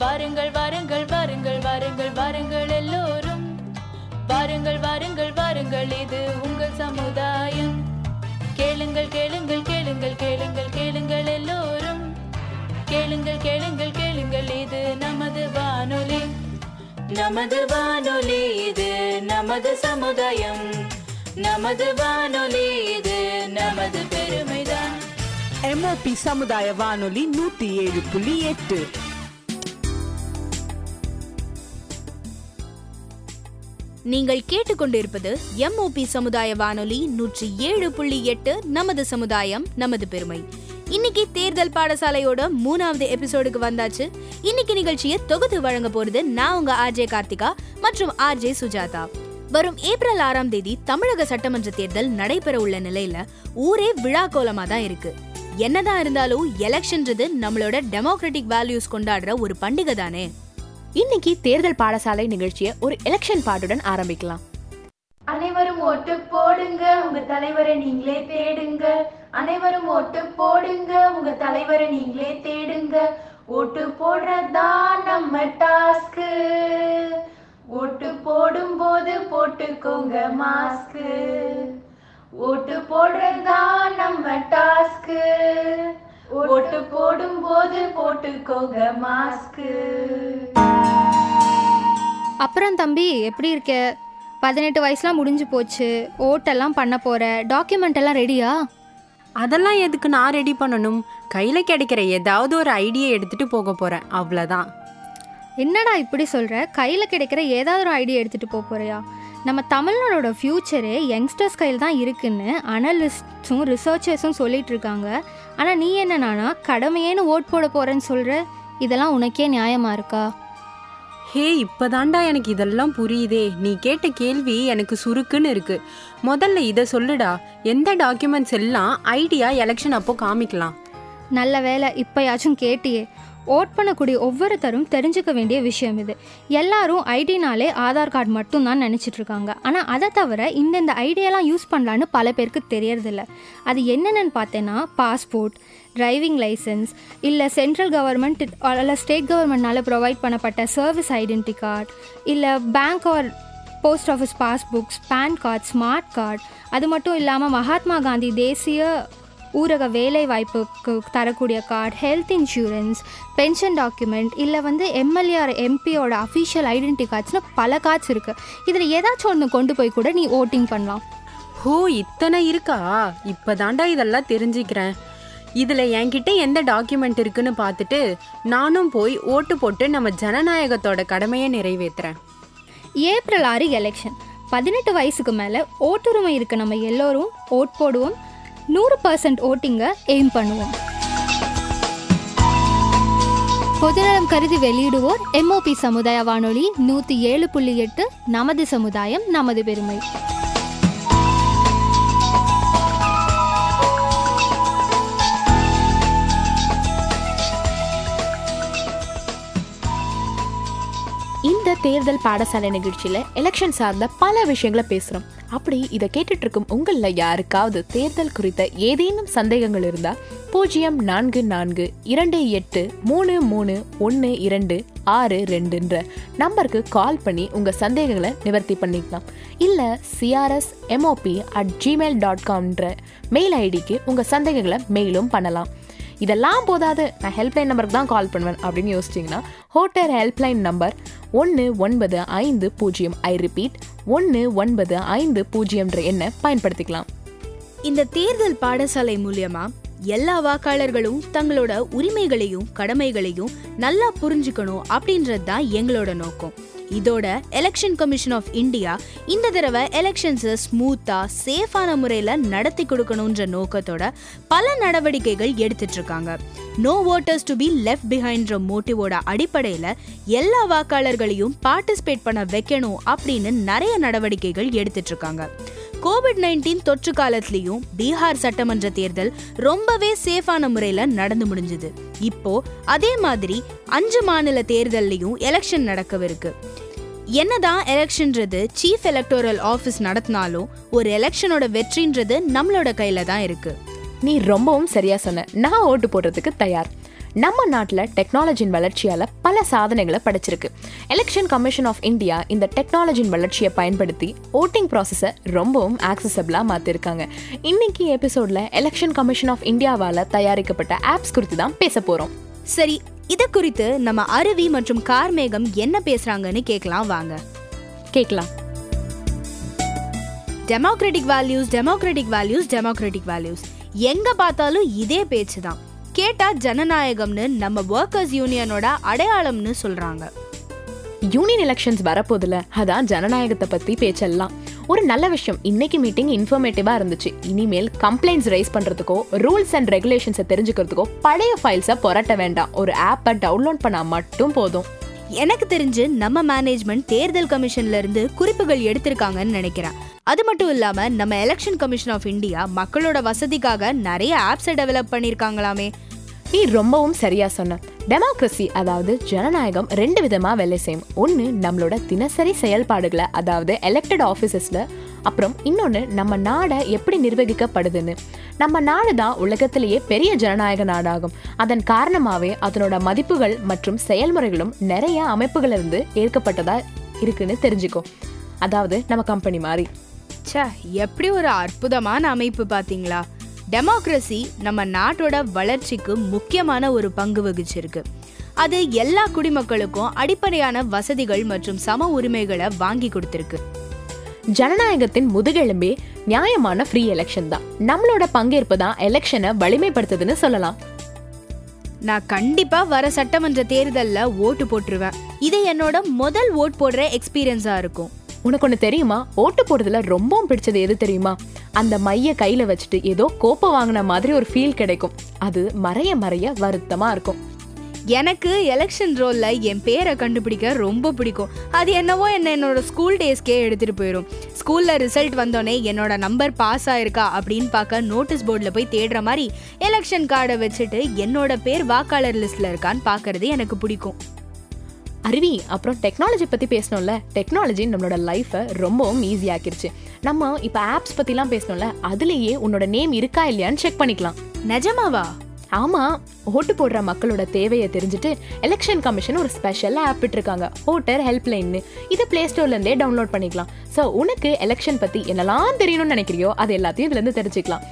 வாருங்கள் வாருங்கள் வாருங்கள் வாருங்கள் வாருங்கள் எல்லோரும். வாருங்கள் வாருங்கள் வாருங்கள் இது உங்கள் சமுதாயம். கேளுங்கள் கேளுங்கள் கேளுங்கள் கேளுங்கள் கேளுங்கள் எல்லோரும். கேளுங்கள் கேளுங்கள் கேளுங்கள் இது நமது வானொலி. நமது வானொலி இது நமது சமுதாயம். நமது வானொலி இது நமது பெருமைதான். எம்ஓபி சமுதாய வானொலி நூத்தி ஏழு புள்ளி எட்டு. நீங்கள் கேட்டுக்கொண்டிருப்பது எம்ஓபி சமுதாய வானொலி நூற்றி ஏழு புள்ளி எட்டு நமது சமுதாயம் நமது பெருமை. இன்னைக்கு தேர்தல் பாடசாலையோட மூணாவது எபிசோடுக்கு வந்தாச்சு. இன்னைக்கு நிகழ்ச்சியை தொகுத்து வழங்க போறது நான் உங்க ஆர்ஜே கார்த்திகா மற்றும் ஆர்ஜே சுஜாதா. வரும் ஏப்ரல் ஆறாம் தேதி தமிழக சட்டமன்ற தேர்தல் நடைபெற உள்ள நிலையில ஊரே விழா கோலமா தான் இருக்கு. என்னதான் இருந்தாலும் எலெக்ஷன்றது நம்மளோட டெமோக்ராட்டிக் வேல்யூஸ் கொண்டாடுற ஒரு பண்டிகை தானே இன்னைக்கு தேர்தல் பாடசாலை நிகழ்ச்சியை ஒரு எலெக்ஷன் பாட்டுடன் ஆரம்பிக்கலாம். அனைவரும் ஓட்டு போடுங்க உங்க தலைவரை நீங்களே தேடுங்க. அனைவரும் ஓட்டு போடுங்க உங்க தலைவரை நீங்களே தேடுங்க. ஓட்டு போடுறதுதான் நம்ம டாஸ்க் ஓட்டு போடும்போது போட்டுக்கோங்க மாஸ்க் ஓட்டு போடுறதான் நம்ம டாஸ்க் ஓட்டு போடும்போது போட்டுக்கோங்க மாஸ்க் அப்புறம் தம்பி எப்படி இருக்க? பதினெட்டு வயசுலாம் முடிஞ்சு போச்சு. ஓட்டெல்லாம் பண்ண போற. டாக்குமெண்ட் எல்லாம் ரெடியா அதெல்லாம் எதுக்கு நான் ரெடி பண்ணணும்? கையில் கிடைக்கிற ஏதாவது ஒரு ஐடியா எடுத்துட்டு போக போறேன். அவ்வளோதான் என்னடா இப்படி சொல்ற? கையில் கிடைக்கிற ஏதாவது ஒரு ஐடியா எடுத்துட்டு போக போறியா? நம்ம தமிழ்நாடோட ஃப்யூச்சரே யங்ஸ்டர்ஸ் கையில் தான் இருக்குன்னு அனலிஸ்ட்ஸும் ரிசர்ச்சர்ஸும் சொல்லிட்டு இருக்காங்க. ஆனால் நீ என்னன்னா கடமையேன்னு ஓட் போட போறேன்னு சொல்ற? இதெல்லாம் உனக்கே நியாயமா இருக்கா? ஹே இப்பதாண்டா எனக்கு இதெல்லாம் புரியுதே. நீ கேட்ட கேள்வி எனக்கு சுருக்குன்னு இருக்கு. முதல்ல இதை சொல்லுடா. எந்த டாக்குமெண்ட்ஸ் எல்லாம் ஐடியா எலெக்ஷன் அப்போ காமிக்கலாம்? நல்ல வேலை இப்போயாச்சும் கேட்டியே. ஓட் பண்ணக்கூடிய ஒவ்வொருத்தரும் தெரிஞ்சுக்க வேண்டிய விஷயம் இது. எல்லாரும் ஐடினாலே ஆதார் கார்டு மட்டும்தான் நினச்சிட்டு இருக்காங்க. ஆனால் அதை தவிர இந்தந்த ஐடியெல்லாம் யூஸ் பண்ணலான்னு பல பேருக்கு தெரியறதில்ல. அது என்னென்னு பார்த்தேன்னா பாஸ்போர்ட் டிரைவிங் லைசன்ஸ் இல்லை சென்ட்ரல் கவர்மெண்ட் இல்லை ஸ்டேட் கவர்மெண்ட்னால ப்ரொவைட் பண்ணப்பட்ட சர்வீஸ் ஐடென்டி கார்டு இல்லை bank or post office passbooks PAN card smart card அது மட்டும் இல்லாமல் மகாத்மா காந்தி தேசிய ஊரக வேலை வாய்ப்புக்கு தரக்கூடிய card health insurance pension document இல்லை வந்து எம்எல்ஏ ஆர் எம்பியோட அஃபிஷியல் ஐடென்டி கார்ட்ஸ்னு பல கார்ட்ஸ் இருக்குது இதில் ஏதாச்சும் ஒன்று கொண்டு போய் கூட நீ ஓட்டிங் பண்ணலாம். ஹோ இத்தனை இருக்கா? இப்பதான்டா இதெல்லாம் தெரிஞ்சுக்கிறேன். இதில் என்கிட்ட எந்த டாக்குமெண்ட் இருக்குன்னு பார்த்துட்டு நானும் போய் ஓட்டு போட்டு நம்ம ஜனநாயகத்தோட கடமையை நிறைவேற்றுறேன் ஏப்ரல் ஆறு எலெக்ஷன் பதினெட்டு வயசுக்கு மேலே ஓட்டுரிமை இருக்க. நம்ம எல்லோரும் ஓட் போடுவோம். நூறு பர்சன்ட் ஓட்டிங்கை எய்ம் பண்ணுவோம். பொதுநலம் கருதி வெளியிடுவோர் எம்ஓபி சமுதாய வானொலி நூற்றி ஏழு புள்ளி எட்டு நமது சமுதாயம் நமது பெருமை. இந்த தேர்தல் பாடசாலை நிகழ்ச்சியில எலெக்ஷன் சார்ந்த பல விஷயங்களை பேசுறோம். அப்படி இதை கேட்டுட்டு இருக்கும் உங்களில் யாருக்காவது தேர்தல் குறித்த ஏதேனும் சந்தேகங்கள் இருந்தா பூஜ்ஜியம் நான்கு நான்கு இரண்டு எட்டு மூணு மூணு ஒன்று இரண்டு ஆறு ரெண்டுன்ற நம்பருக்கு கால் பண்ணி உங்க சந்தேகங்களை நிவர்த்தி பண்ணிக்கலாம். இல்ல CRS MOP at Gmail dot காம்ன்ற mail ஐடிக்கு உங்க சந்தேகங்களை மெயிலும் பண்ணலாம். இதெல்லாம் போதாது. நான் ஹெல்ப்லைன் நம்பருக்கு தான் கால் பண்ணுவேன் அப்படின்னு யோசிச்சிங்கன்னா ஹோட்டல் ஹெல்ப்லைன் நம்பர் ஒன்று ஒன்பது ஐந்து பூஜ்ஜியம் ஐ ரிப்பீட் ஒன்று ஒன்பது ஐந்து பூஜ்ஜியம்ன்ற எண்ணை பயன்படுத்திக்கலாம். இந்த தேர்தல் பாடசாலை மூலியமா எல்லா வாக்காளர்களும் தங்களோட உரிமைகளையும் கடமைகளையும் நல்லா புரிஞ்சுக்கணும் அப்படின்றது தான் எங்களோட நோக்கம். இதோட எலெக்ஷன் கமிஷன் ஆஃப் இந்தியா இந்த தடவை எலெக்ஷன்ஸை ஸ்மூத்தா சேஃபான முறையில் நடத்தி கொடுக்கணுன்ற நோக்கத்தோட பல நடவடிக்கைகள் எடுத்துட்டு இருக்காங்க. No voters to be left பிஹைண்ட்ற மோட்டிவோட அடிப்படையில் எல்லா வாக்காளர்களையும் பார்ட்டிசிபேட் பண்ண வைக்கணும் அப்படின்னு நிறைய நடவடிக்கைகள் எடுத்துட்டு இருக்காங்க. கோவிட் நைன்டீன் தொற்று காலத்திலையும் பீகார் சட்டமன்ற தேர்தல் ரொம்பவே சேஃபான முறையில் நடந்து முடிஞ்சது. இப்போ அதே மாதிரி அஞ்சு மாநில தேர்தல்லையும் எலெக்ஷன் நடக்கவிருக்கு. என்னதான் எலெக்ஷன்றது சீஃப் எலக்டோரல் ஆஃபீஸ் நடத்தினாலும் ஒரு எலெக்ஷனோட வெற்றின்றது நம்மளோட கையில தான் இருக்கு. நீ ரொம்பவும் சரியா சொன்ன. நான் ஓட்டு போடுறதுக்கு தயார். நம்ம நாட்டில் டெக்னாலஜியின் வளர்ச்சியால் பல சாதனைகளை படைச்சிருக்கு. எலெக்ஷன் கமிஷன் ஆஃப் இந்தியா இந்த டெக்னாலஜியின் வளர்ச்சியை பயன்படுத்தி ஓட்டிங் ப்ராசஸை ரொம்பவும் ஆக்சசபிளாக மாற்றிருக்காங்க இன்னைக்கு எபிசோடில் எலெக்ஷன் கமிஷன் ஆஃப் இந்தியாவால் தயாரிக்கப்பட்ட ஆப்ஸ் குறித்து தான் பேச போகிறோம் சரி இத குறித்து நம்ம அருவி மற்றும் கார்மேகம் என்ன பேசுறாங்கன்னு கேட்கலாம் வாங்க. கேட்கலாம். Democratic values democratic values democratic values எங்க பார்த்தாலும் இதே பேச்சு தான் கேட்டா ஜனநாயகம்னு நம்ம ஒர்க்கர்ஸ் யூனியனோட அடையாளம்னு சொல்றாங்க. யூனியன் எலெக்ஷன்ஸ் வரப்போதில்ல அதான் ஜனநாயகத்தை பற்றி பேச்செல்லாம். ஒரு நல்ல விஷயம் இன்னைக்கு மீட்டிங் இன்ஃபர்மேட்டிவா இருந்துச்சு. இனிமேல் கம்ப்ளைண்ட்ஸ் ரைஸ் பண்றதுக்கோ ரூல்ஸ் அண்ட் ரெகுலேஷன்ஸை தெரிஞ்சுக்கிறதுக்கோ பழைய ஃபைல்ஸை புரட்ட வேண்டாம். ஒரு ஆப்பை டவுன்லோட் பண்ணா மட்டும் போதும். எனக்கு தெரிஞ்சு நம்ம மேனேஜ்மெண்ட் தேர்தல் கமிஷன்ல இருந்து குறிப்புகள் எடுத்திருக்காங்கன்னு நினைக்கிறேன். அது மட்டும் இல்லாம நம்ம எலெக்ஷன் கமிஷன் ஆஃப் இந்தியா மக்களோட வசதிக்காக நிறைய ஆப்ஸை டெவலப் பண்ணியிருக்காங்களாமே நீ ரொம்பவும் சரியா சொன்ன. டெமோக்ரஸி அதாவது ஜனநாயகம் ரெண்டு விதமாக வேலை செய்யும். ஒன்று நம்மளோட தினசரி செயல்பாடுகளை அதாவது எலெக்டட் ஆஃபீஸஸ்ல அப்புறம் இன்னொன்று நம்ம நாடை எப்படி நிர்வகிக்கப்படுதுன்னு. நம்ம நாடு தான் உலகத்திலேயே பெரிய ஜனநாயக நாடாகும். அதன் காரணமாகவே அதனோட மதிப்புகள் மற்றும் செயல்முறைகளும் நிறைய அமைப்புகள் இருந்து இருக்குன்னு தெரிஞ்சுக்கும் அதாவது நம்ம கம்பெனி மாதிரி ச்சே எப்படி ஒரு அற்புதமான அமைப்பு பாத்தீங்களா? டெமோக்ரஸி நம்ம நாட்டோட வளர்ச்சிக்கு முக்கியமான ஒரு பங்கு வகிச்சிருக்கு. அது எல்லா குடிமக்களுக்கும் அடிப்படையான வசதிகள் மற்றும் சம உரிமைகளை வாங்கி கொடுத்திருக்கு. ஜனநாயகத்தின் முதுகெலும்பே நியாயமான ஃப்ரீ எலெக்ஷன் தான். நம்மளோட பங்கேற்பு தான் எலெக்ஷனை வலிமைப்படுத்துதுன்னு சொல்லலாம். நான் கண்டிப்பா வர சட்டமன்ற தேர்தல்ல ஓட்டு போட்டுருவேன். இது என்னோட முதல் ஓட் போடுற எக்ஸ்பீரியன்ஸா இருக்கும். உனக்கு ஒன்று தெரியுமா? ஓட்டு போடுறதுல ரொம்பவும் பிடிச்சது எது தெரியுமா? அந்த மைய கையில வச்சுட்டு ஏதோ கோப்பை வாங்கின மாதிரி ஒரு ஃபீல் கிடைக்கும். அது மறைய மறைய வருத்தமா இருக்கும். எனக்கு எலெக்ஷன் ரோல்ல என் பேரை கண்டுபிடிக்க ரொம்ப பிடிக்கும். அது என்னவோ என்ன என்னோட ஸ்கூல் டேஸ்க்கே எடுத்துட்டு போயிடும் ஸ்கூல்ல ரிசல்ட் வந்தோடனே என்னோட நம்பர் பாஸ் ஆயிருக்கா அப்படின்னு பார்க்க நோட்டீஸ் போர்டில் போய் தேடுற மாதிரி எலெக்ஷன் கார்டை வச்சுட்டு என்னோட பேர் வாக்காளர் லிஸ்ட்ல இருக்கான்னு பார்க்கறது எனக்கு பிடிக்கும். அருவி அப்புறம் டெக்னாலஜி பற்றி பேசணும்ல? டெக்னாலஜி நம்மளோட லைஃப்பை ரொம்பவும் ஈஸியாக்கிருச்சு நம்ம இப்போ ஆப்ஸ் பற்றிலாம் பேசணும்ல? அதுலேயே உன்னோட நேம் இருக்கா இல்லையான்னு செக் பண்ணிக்கலாம். நிஜமாவா? ஆமா. ஓட்டு போடுற மக்களோட தேவையை தெரிஞ்சுட்டு எலெக்ஷன் கமிஷன் ஒரு ஸ்பெஷல் ஆப் விட்டுருக்காங்க. ஓட்டர் ஹெல்ப்லைன்னு இதை பிளே ஸ்டோர்ல இருந்தே டவுன்லோட் பண்ணிக்கலாம். ஸோ உனக்கு எலெக்ஷன் பத்தி என்னெல்லாம் தெரியணும்னு நினைக்கிறியோ அது எல்லாத்தையும் இதுல இருந்து தெரிஞ்சுக்கலாம்.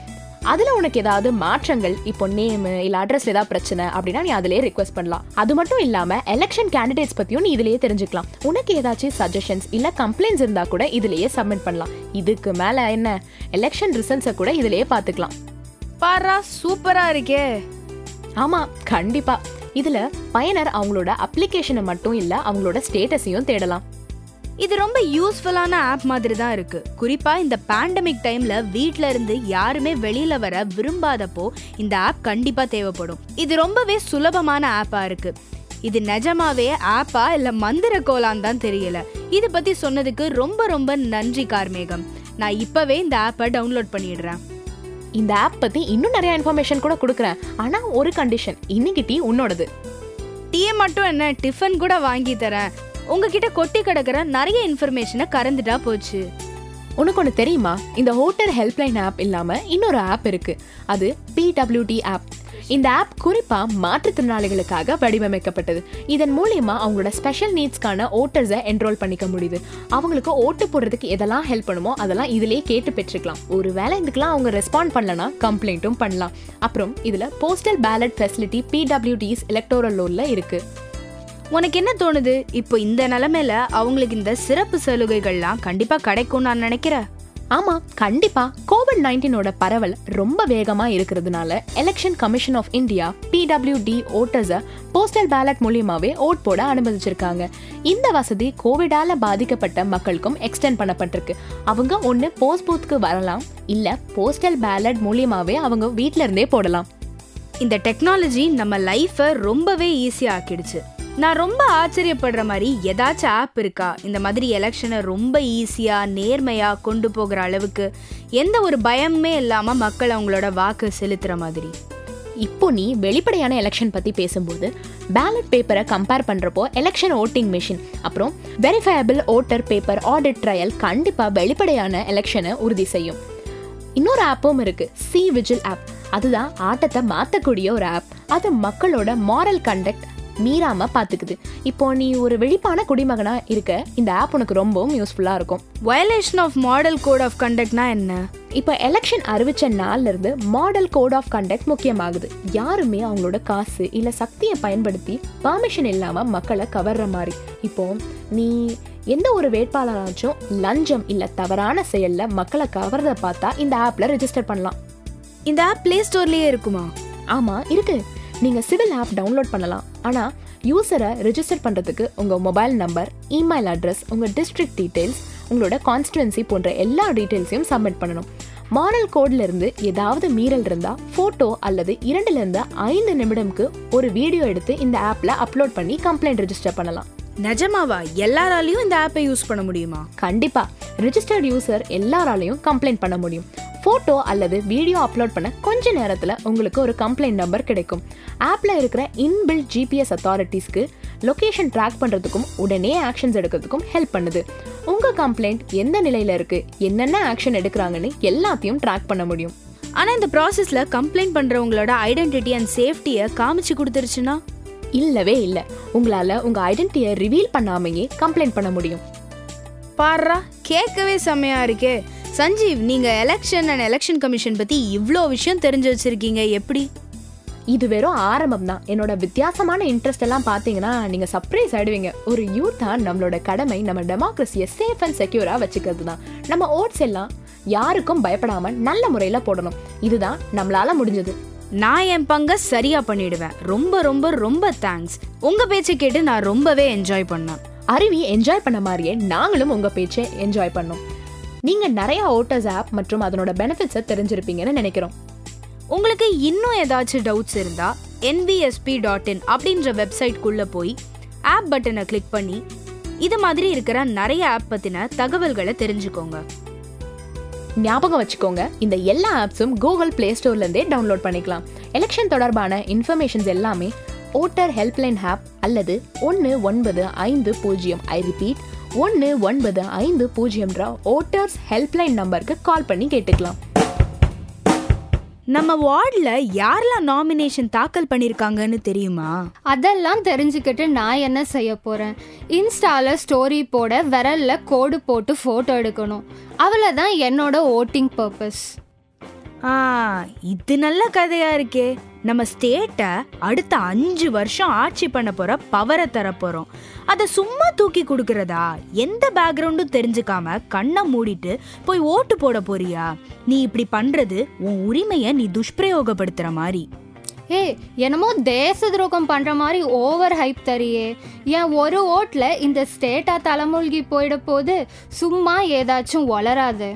அதுல உனக்கு ஏதாவது மாற்றங்கள்? இப்போ நேம் இல்ல அட்ரஸ்ல ஏதாவது பிரச்சனை அப்படின்னா நீ அதிலேயே ரிக்வஸ்ட் பண்ணலாம். அது மட்டும் இல்லாம எலெக்ஷன் கேண்டிடேட்ஸ் பத்தியும் நீ இதுலயே தெரிஞ்சுக்கலாம். உனக்கு ஏதாச்சும் சஜஷன்ஸ் இல்ல கம்ப்ளைண்ட்ஸ் இருந்தா கூட இதுலயே சப்மிட் பண்ணலாம். இதுக்கு மேல என்ன? எலெக்ஷன் ரிசல்ட்ஸை கூட இதுலயே பாத்துக்கலாம். பாரா சூப்பரா இருக்கே. ஆமா கண்டிப்பா. இதுல பயனர் அவங்களோட அப்ளிகேஷனை மட்டும் இல்ல அவங்களோட ஸ்டேட்டஸையும் தேடலாம். இது ரொம்ப யூஸ்ஃபுல்லான ஆப் மாதிரி தான் இருக்கு. குறிப்பா இந்த பேண்டமிக் டைம்ல வீட்ல இருந்து யாருமே வெளியில வர விரும்பாதப்போ இந்த ஆப் கண்டிப்பா தேவைப்படும். இது ரொம்பவே சுலபமான ஆப்பா இருக்கு. இது நிஜமாவே ஆப்பா இல்ல மந்திர கோலான்னு தான் தெரியல. இது பத்தி சொன்னதுக்கு ரொம்ப ரொம்ப நன்றி கார்மேகம். நான் இப்பவே இந்த ஆப்பை டவுன்லோட் பண்ணிடுறேன். இந்த ஆப் பத்தி இன்னும் நிறைய இன்ஃபர்மேஷன் கூட கொடுக்குறேன். ஆனா ஒரு கண்டிஷன் இன்னைக்கு டீ உன்னோடது. டீ மட்டும் என்ன டிஃபன் கூட வாங்கி தரேன். உங்ககிட்ட கொட்டி கிடக்கிற நிறைய இன்ஃபர்மேஷனை கறந்துட்டா போச்சு. உனக்கு ஒன்று தெரியுமா? இந்த ஹோட்டல் ஹெல்ப்லைன் ஆப் இல்லாமல் இன்னொரு ஆப் இருக்கு. அது பிடபிள்யூடி ஆப் இந்த ஆப் குறிப்பாக மாற்றுத்திறனாளிகளுக்காக வடிவமைக்கப்பட்டது. இதன் மூலயமா அவங்களோட ஸ்பெஷல் நீட்ஸ்க்கான ஓட்டர்ஸை என்ரோல் பண்ணிக்க முடியுது. அவங்களுக்கு ஓட்டு போடுறதுக்கு எதெல்லாம் ஹெல்ப் பண்ணுமோ அதெல்லாம் இதிலே கேட்டு பெற்றுக்கலாம். ஒரு வேலை இதுக்கெல்லாம் அவங்க ரெஸ்பாண்ட் பண்ணலனா கம்ப்ளைண்ட்டும் பண்ணலாம். அப்புறம் இதில் postal ballot facility PWDs electoral லோனில் இருக்குது உனக்கு என்ன தோணுது? இப்போ இந்த நிலைமையில அவங்களுக்கு இந்த சிறப்பு சலுகைகள்லாம் கண்டிப்பா கிடைக்கும் நான் நினைக்கிறேன். ஆமா கண்டிப்பா. கோவிட் நைன்டீனோட பரவல் ரொம்ப வேகமா இருக்கிறதுனால election commission of India PWD ஓட்டர்ஸை postal ballot மூலியமாவே ஓட் போட அனுமதிச்சிருக்காங்க. இந்த வசதி கோவிடால பாதிக்கப்பட்ட மக்களுக்கும் எக்ஸ்டெண்ட் பண்ணப்பட்டிருக்கு. அவங்க ஒன்னு போஸ்ட் பூத்துக்கு வரலாம் இல்ல போஸ்டல் பேலட் மூலியமாவே அவங்க வீட்ல இருந்தே போடலாம். இந்த டெக்னாலஜி நம்ம லைஃபை ரொம்பவே ஈஸியா ஆக்கிடுச்சு. நான் ரொம்ப ஆச்சரியப்படுற மாதிரி ஏதாச்சும் ஆப் இருக்கா? இந்த மாதிரி எலெக்ஷனை ரொம்ப ஈஸியாக நேர்மையாக கொண்டு போகிற அளவுக்கு எந்த ஒரு பயமுமே இல்லாமல் மக்கள் அவங்களோட வாக்கு செலுத்துகிற மாதிரி. இப்போ நீ வெளிப்படையான எலெக்ஷன் பற்றி பேசும்போது பேலட் பேப்பரை கம்பேர் பண்ணுறப்போ எலெக்ஷன் ஓட்டிங் மிஷின் அப்புறம் verifiable voter paper audit trail கண்டிப்பாக வெளிப்படையான எலெக்ஷனை உறுதி செய்யும். இன்னொரு ஆப்பும் இருக்குது சி விஜில் ஆப் அதுதான் ஆட்டத்தை மாற்றக்கூடிய ஒரு ஆப் அது மக்களோட மாரல் கண்டக்ட் மீறாம பாத்துக்குது. இப்போ நீ ஒரு வெளிப்பான குடிமகனா இருக்க இந்த ஆப் உனக்கு ரொம்பவும் யூஸ்ஃபுல்லா இருக்கும். Violation of model code of கண்டக்ட்னா என்ன? இப்போ எலெக்ஷன் அறிவிச்ச நாள்ல இருந்து மாடல் கோட் ஆஃப் கண்டக்ட் முக்கியமாகுது. யாருமே அவங்களோட காசு இல்ல சக்தியை பயன்படுத்தி பர்மிஷன் இல்லாம மக்களை கவர்ற மாதிரி. இப்போ நீ எந்த ஒரு வேட்பாளராச்சும் லஞ்சம் இல்ல தவறான செயல்ல மக்களை கவர்றத பார்த்தா இந்த ஆப்ல ரெஜிஸ்டர் பண்ணலாம். இந்த ஆப் பிளே ஸ்டோர்லயே இருக்குமா? ஆமா இருக்கு. நீங்கள் சிவில் ஆப் டவுன்லோட் பண்ணலாம். ஆனால் யூசரை ரிஜிஸ்டர் பண்ணுறதுக்கு உங்கள் மொபைல் நம்பர் இமெயில் அட்ரஸ் உங்கள் டிஸ்ட்ரிக்ட் டீட்டெயில்ஸ் உங்களோட கான்ஸ்டுவன்சி போன்ற எல்லா டீட்டெயில்ஸையும் சப்மிட் பண்ணணும். மாடல் கோட்லேருந்து ஏதாவது மீறல் இருந்தால் ஃபோட்டோ அல்லது இரண்டுலேருந்து ஐந்து நிமிடம்க்கு ஒரு வீடியோ எடுத்து இந்த ஆப்பில் அப்லோட் பண்ணி கம்ப்ளைண்ட் ரிஜிஸ்டர் பண்ணலாம். நிஜமாவா? எல்லாராலையும் இந்த ஆப்பை யூஸ் பண்ண முடியுமா? கண்டிப்பா. ரிஜிஸ்டர்ட் யூசர் எல்லாராலையும் கம்ப்ளைண்ட் பண்ண முடியும். போட்டோ அல்லது வீடியோ அப்லோட் பண்ண கொஞ்ச நேரத்துல உங்களுக்கு ஒரு கம்ப்ளைண்ட் நம்பர் கிடைக்கும். ஆப்ல இருக்கிற இன்பில்ட் ஜிபிஎஸ் அத்தாரிட்டிஸ்க்கு லொகேஷன் ட்ராக் பண்றதுக்கும் உடனே ஆக்ஷன்ஸ் எடுக்கிறதுக்கும் ஹெல்ப் பண்ணுது. உங்க கம்ப்ளைண்ட் எந்த நிலையில இருக்கு என்னென்ன ஆக்ஷன் எடுக்கிறாங்கன்னு எல்லாத்தையும் ட்ராக் பண்ண முடியும். ஆனா இந்த ப்ராசஸ்ல கம்ப்ளைண்ட் பண்றவங்களோட ஐடென்டிட்டி அண்ட் சேஃப்டியை காமிச்சு கொடுத்துருச்சுன்னா? இல்லவே இல்ல. உங்களால உங்க ஐடென்டிட்டியை ரிவீல் பண்ணாமையே கம்ப்ளைண்ட் பண்ண முடியும். பாருடா கேட்கவே செம்மையா இருக்கே. சஞ்சீவ் நீங்க எலெக்ஷன் அண்ட் எலெக்ஷன் கமிஷன் பத்தி இவ்ளோ விஷயம் தெரிஞ்சு வச்சிருக்கீங்க எப்படி? இது வெறும் ஆரம்பம் தான். என்னோட வித்தியாசமான இன்ட்ரெஸ்ட் எல்லாம் பார்த்தீங்கன்னா நீங்க சர்ப்ரைஸ் ஆயிடுவீங்க. ஒரு யூத்தா நம்மளோட கடமை நம்ம டெமோக்ரஸியை சேஃப் அண்ட் செக்யூரா வச்சுக்கிறது தான். நம்ம ஓட்ஸ் எல்லாம் யாருக்கும் பயப்படாம நல்ல முறையில போடணும். இதுதான் நம்மளால முடிஞ்சது. நான் என் பங்க சரியா பண்ணிடுவேன். ரொம்ப ரொம்ப ரொம்ப தேங்க்ஸ் உங்க பேச்சை கேட்டு நான் ரொம்பவே என்ஜாய் பண்ணேன். அருவி என்ஜாய் பண்ண மாதிரியே நாங்களும் உங்க பேச்சை என்ஜாய் பண்ணோம். நீங்க நிறைய ஓட்டர்ஸ் ஆப் மற்றும் அதனோட பெனிஃபிட்ஸை தெரிஞ்சிருப்பீங்கன்னு நினைக்கிறோம். உங்களுக்கு இன்னும் ஏதாச்சும் டவுட்ஸ் இருந்தா என்பிஎஸ்பி டாட் இன் அப்படின்ற வெப்சைட்குள்ள போய் ஆப் பட்டனை கிளிக் பண்ணி இது மாதிரி இருக்கிற நிறைய ஆப் பத்தின தகவல்களை தெரிஞ்சுக்கோங்க. ஞாபகம் வச்சுக்கோங்க இந்த எல்லா ஆப்ஸும் கூகுள் பிளே ஸ்டோர்லேருந்தே டவுன்லோட் பண்ணிக்கலாம். எலெக்ஷன் தொடர்பான இன்ஃபர்மேஷன்ஸ் எல்லாமே ஓட்டர் ஹெல்ப்லைன் ஆப் அல்லது ஒன்று ஒன்பது ஐந்து பூஜ்ஜியம் ஐ ரிப்பீட் ஒன்று ஒன்பது ஐந்து பூஜ்ஜியம்ன்ற ஓட்டர்ஸ் ஹெல்ப்லைன் நம்பருக்கு கால் பண்ணி கேட்டுக்கலாம். நம்ம வார்டில் யாரெல்லாம் நாமினேஷன் தாக்கல் பண்ணியிருக்காங்கன்னு தெரியுமா? அதெல்லாம் தெரிஞ்சுக்கிட்டு நான் என்ன செய்ய போகிறேன் இன்ஸ்டால ஸ்டோரி போட விரல்ல கோடு போட்டு ஃபோட்டோ எடுக்கணும். அவ்வளோதான் என்னோட ஓட்டிங் பர்பஸ் ஆ இது நல்ல கதையா இருக்கே. நம்ம ஸ்டேட்டை அடுத்த அஞ்சு வருஷம் ஆட்சி பண்ண போற பவரை தர போறோம். அதை சும்மா தூக்கி கொடுக்கறதா? எந்த பேக்ரவுண்டும் தெரிஞ்சுக்காம கண்ணை மூடிட்டு போய் ஓட்டு போட போறியா? நீ இப்படி பண்றது உன் உரிமையை நீ துஷ்பிரயோகப்படுத்துற மாதிரி. ஏய் என்னமோ தேச துரோகம் பண்ணுற மாதிரி ஓவர் ஹைப் தரியே. என் ஒரு ஓட்டில் இந்த ஸ்டேட்டா தலைமூழ்கி போயிட போது சும்மா ஏதாச்சும் வளராது.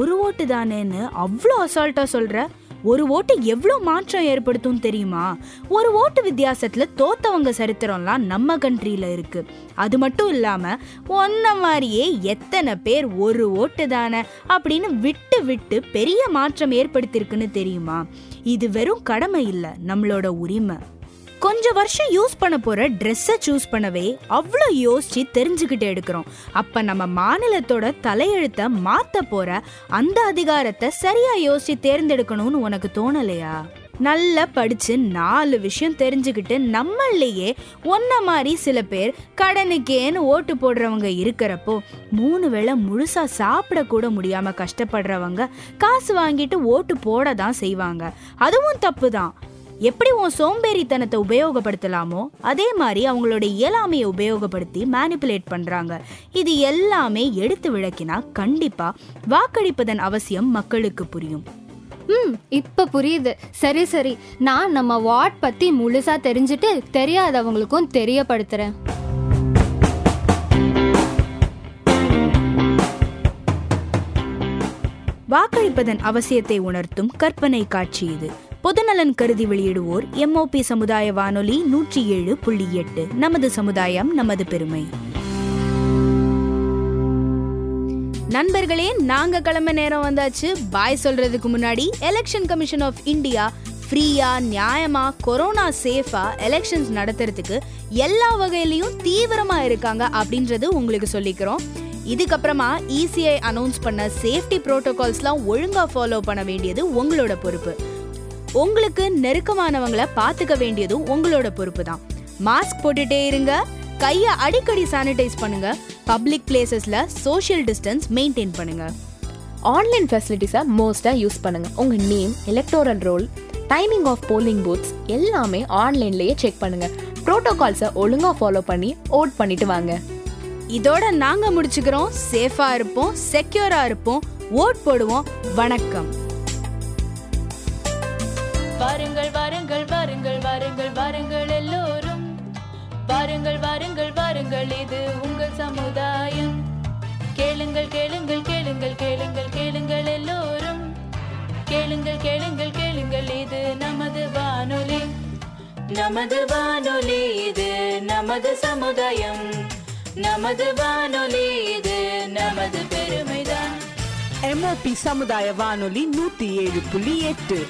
ஒரு ஓட்டு தானேன்னு அவ்வளோ அசால்ட்டா சொல்ற? ஒரு ஓட்டு எவ்வளோ மாற்றம் ஏற்படுத்தும் தெரியுமா? ஒரு ஓட்டு வித்தியாசத்தில் தோத்தவங்க சரித்திரம்லாம் நம்ம கண்ட்ரியில் இருக்குது அது மட்டும் இல்லாமல் ஒன்ன மாதிரியே எத்தனை பேர் ஒரு ஓட்டு தானே அப்படின்னு விட்டு விட்டு பெரிய மாற்றம் ஏற்படுத்தியிருக்குன்னு தெரியுமா? இது வெறும் கடமை இல்லை நம்மளோட உரிமை. கொஞ்ச வருஷம் யூஸ் பண்ண போற ட்ரெஸ்ஸை சூஸ் பண்ணவே அவ்வளோ யோசிச்சு தெரிஞ்சுக்கிட்டு எடுக்கிறோம். அப்ப நம்ம மாநிலத்தோட தலையெழுத்தை மாத்த போற அந்த அதிகாரத்தை சரியா யோசிச்சு தேர்ந்தெடுக்கணும்னு உனக்கு தோணலையா? நல்லா படிச்சு நாலு விஷயம் தெரிஞ்சுக்கிட்டு நம்மளையே ஒன்ன மாதிரி சில பேர் கடனுக்கேன்னு ஓட்டு போடுறவங்க இருக்கிறப்போ மூணு வேளை முழுசா சாப்பிடக்கூட முடியாமல் முடியாம கஷ்டப்படுறவங்க காசு வாங்கிட்டு ஓட்டு போட தான் செய்வாங்க. அதுவும் தப்பு தான் எப்படி உன் சோம்பேறித்தனத்தை உபயோகப்படுத்தலாமோ அதே மாதிரி அவங்களோட இயலாமையை உபயோகப்படுத்தி மேனிப்புலேட் பண்றாங்க. இது எல்லாமே எடுத்து விளக்கினா கண்டிப்பா வாக்களிப்பதன் அவசியம் மக்களுக்கு புரியும். ம் இப்போ புரியுது. சரி சரி. நான் நம்ம வார்ட் பற்றி முழுசாக தெரிஞ்சுட்டு தெரியாதவங்களுக்கும் தெரியப்படுத்துகிறேன் வாக்களிப்பதன் அவசியத்தை உணர்த்தும் கற்பனை காட்சி இது. பொதுநலன் கருதி வெளியிடுவோர் எம்ஓபி சமுதாய வானொலி நூற்றி ஏழு புள்ளி எட்டு. நமது சமுதாயம் நமது பெருமை. நண்பர்களே நாங்க கிளம்ப நேரம் வந்தாச்சு. பாய் சொல்றதுக்கு முன்னாடி எலெக்ஷன் கமிஷன் ஆஃப் இந்தியா ஃப்ரீயா நியாயமா கொரோனா சேஃபா எலெக்ஷன்ஸ் நடத்துறதுக்கு எல்லா வகையிலையும் தீவிரமா இருக்காங்க அப்படின்றது உங்களுக்கு சொல்லிக்கிறோம். இதுக்கப்புறமா இசிஐ அனௌன்ஸ் பண்ண சேஃப்டி ப்ரோட்டோகால்ஸ்லாம் ஒழுங்காக ஃபாலோ பண்ண வேண்டியது உங்களோட பொறுப்பு. உங்களுக்கு நெருக்கமானவங்களை பாத்துக்க வேண்டியதும் உங்களோட பொறுப்பு தான் மாஸ்க் போட்டுட்டே இருங்க. கைய அடிக்கடி சானிடைஸ் பண்ணுங்க. பப்ளிக் பிளேசஸ்ல சோஷியல் டிஸ்டன்ஸ் மெயின்டைன் பண்ணுங்க. ஆன்லைன் ஃபெசிலிட்டிஸை மோஸ்ட்டாக யூஸ் பண்ணுங்க. உங்க name electoral roll timing of polling booths எல்லாமே ஆன்லைன்லயே செக் பண்ணுங்க. ப்ரோட்டோகால்ஸை ஒழுங்கா ஃபாலோ பண்ணி ஓட் பண்ணிட்டு வாங்க. இதோட நாங்க முடிச்சுக்கிறோம். சேஃபா இருப்போம். செக்யூரா இருப்போம். ஓட் போடுவோம். வணக்கம். வாருங்கள் வாருங்கள் வாருங்கள் வாருங்கள் வாருங்கள் எல்லோரும். வாருங்கள் வாருங்கள் வாருங்கள் இது உங்கள் சமுதாயம். கேளுங்கள் கேளுங்கள் கேளுங்கள் கேளுங்கள் கேளுங்கள் எல்லோரும். கேளுங்கள் கேளுங்கள் கேளுங்கள் இது நமது வானொலி. நமது வானொலி இது நமது சமுதாயம். நமது வானொலி இது நமது பெருமைதான். எம்ஓபி சமுதாய வானொலி நூத்தி ஏழு புள்ளி எட்டு.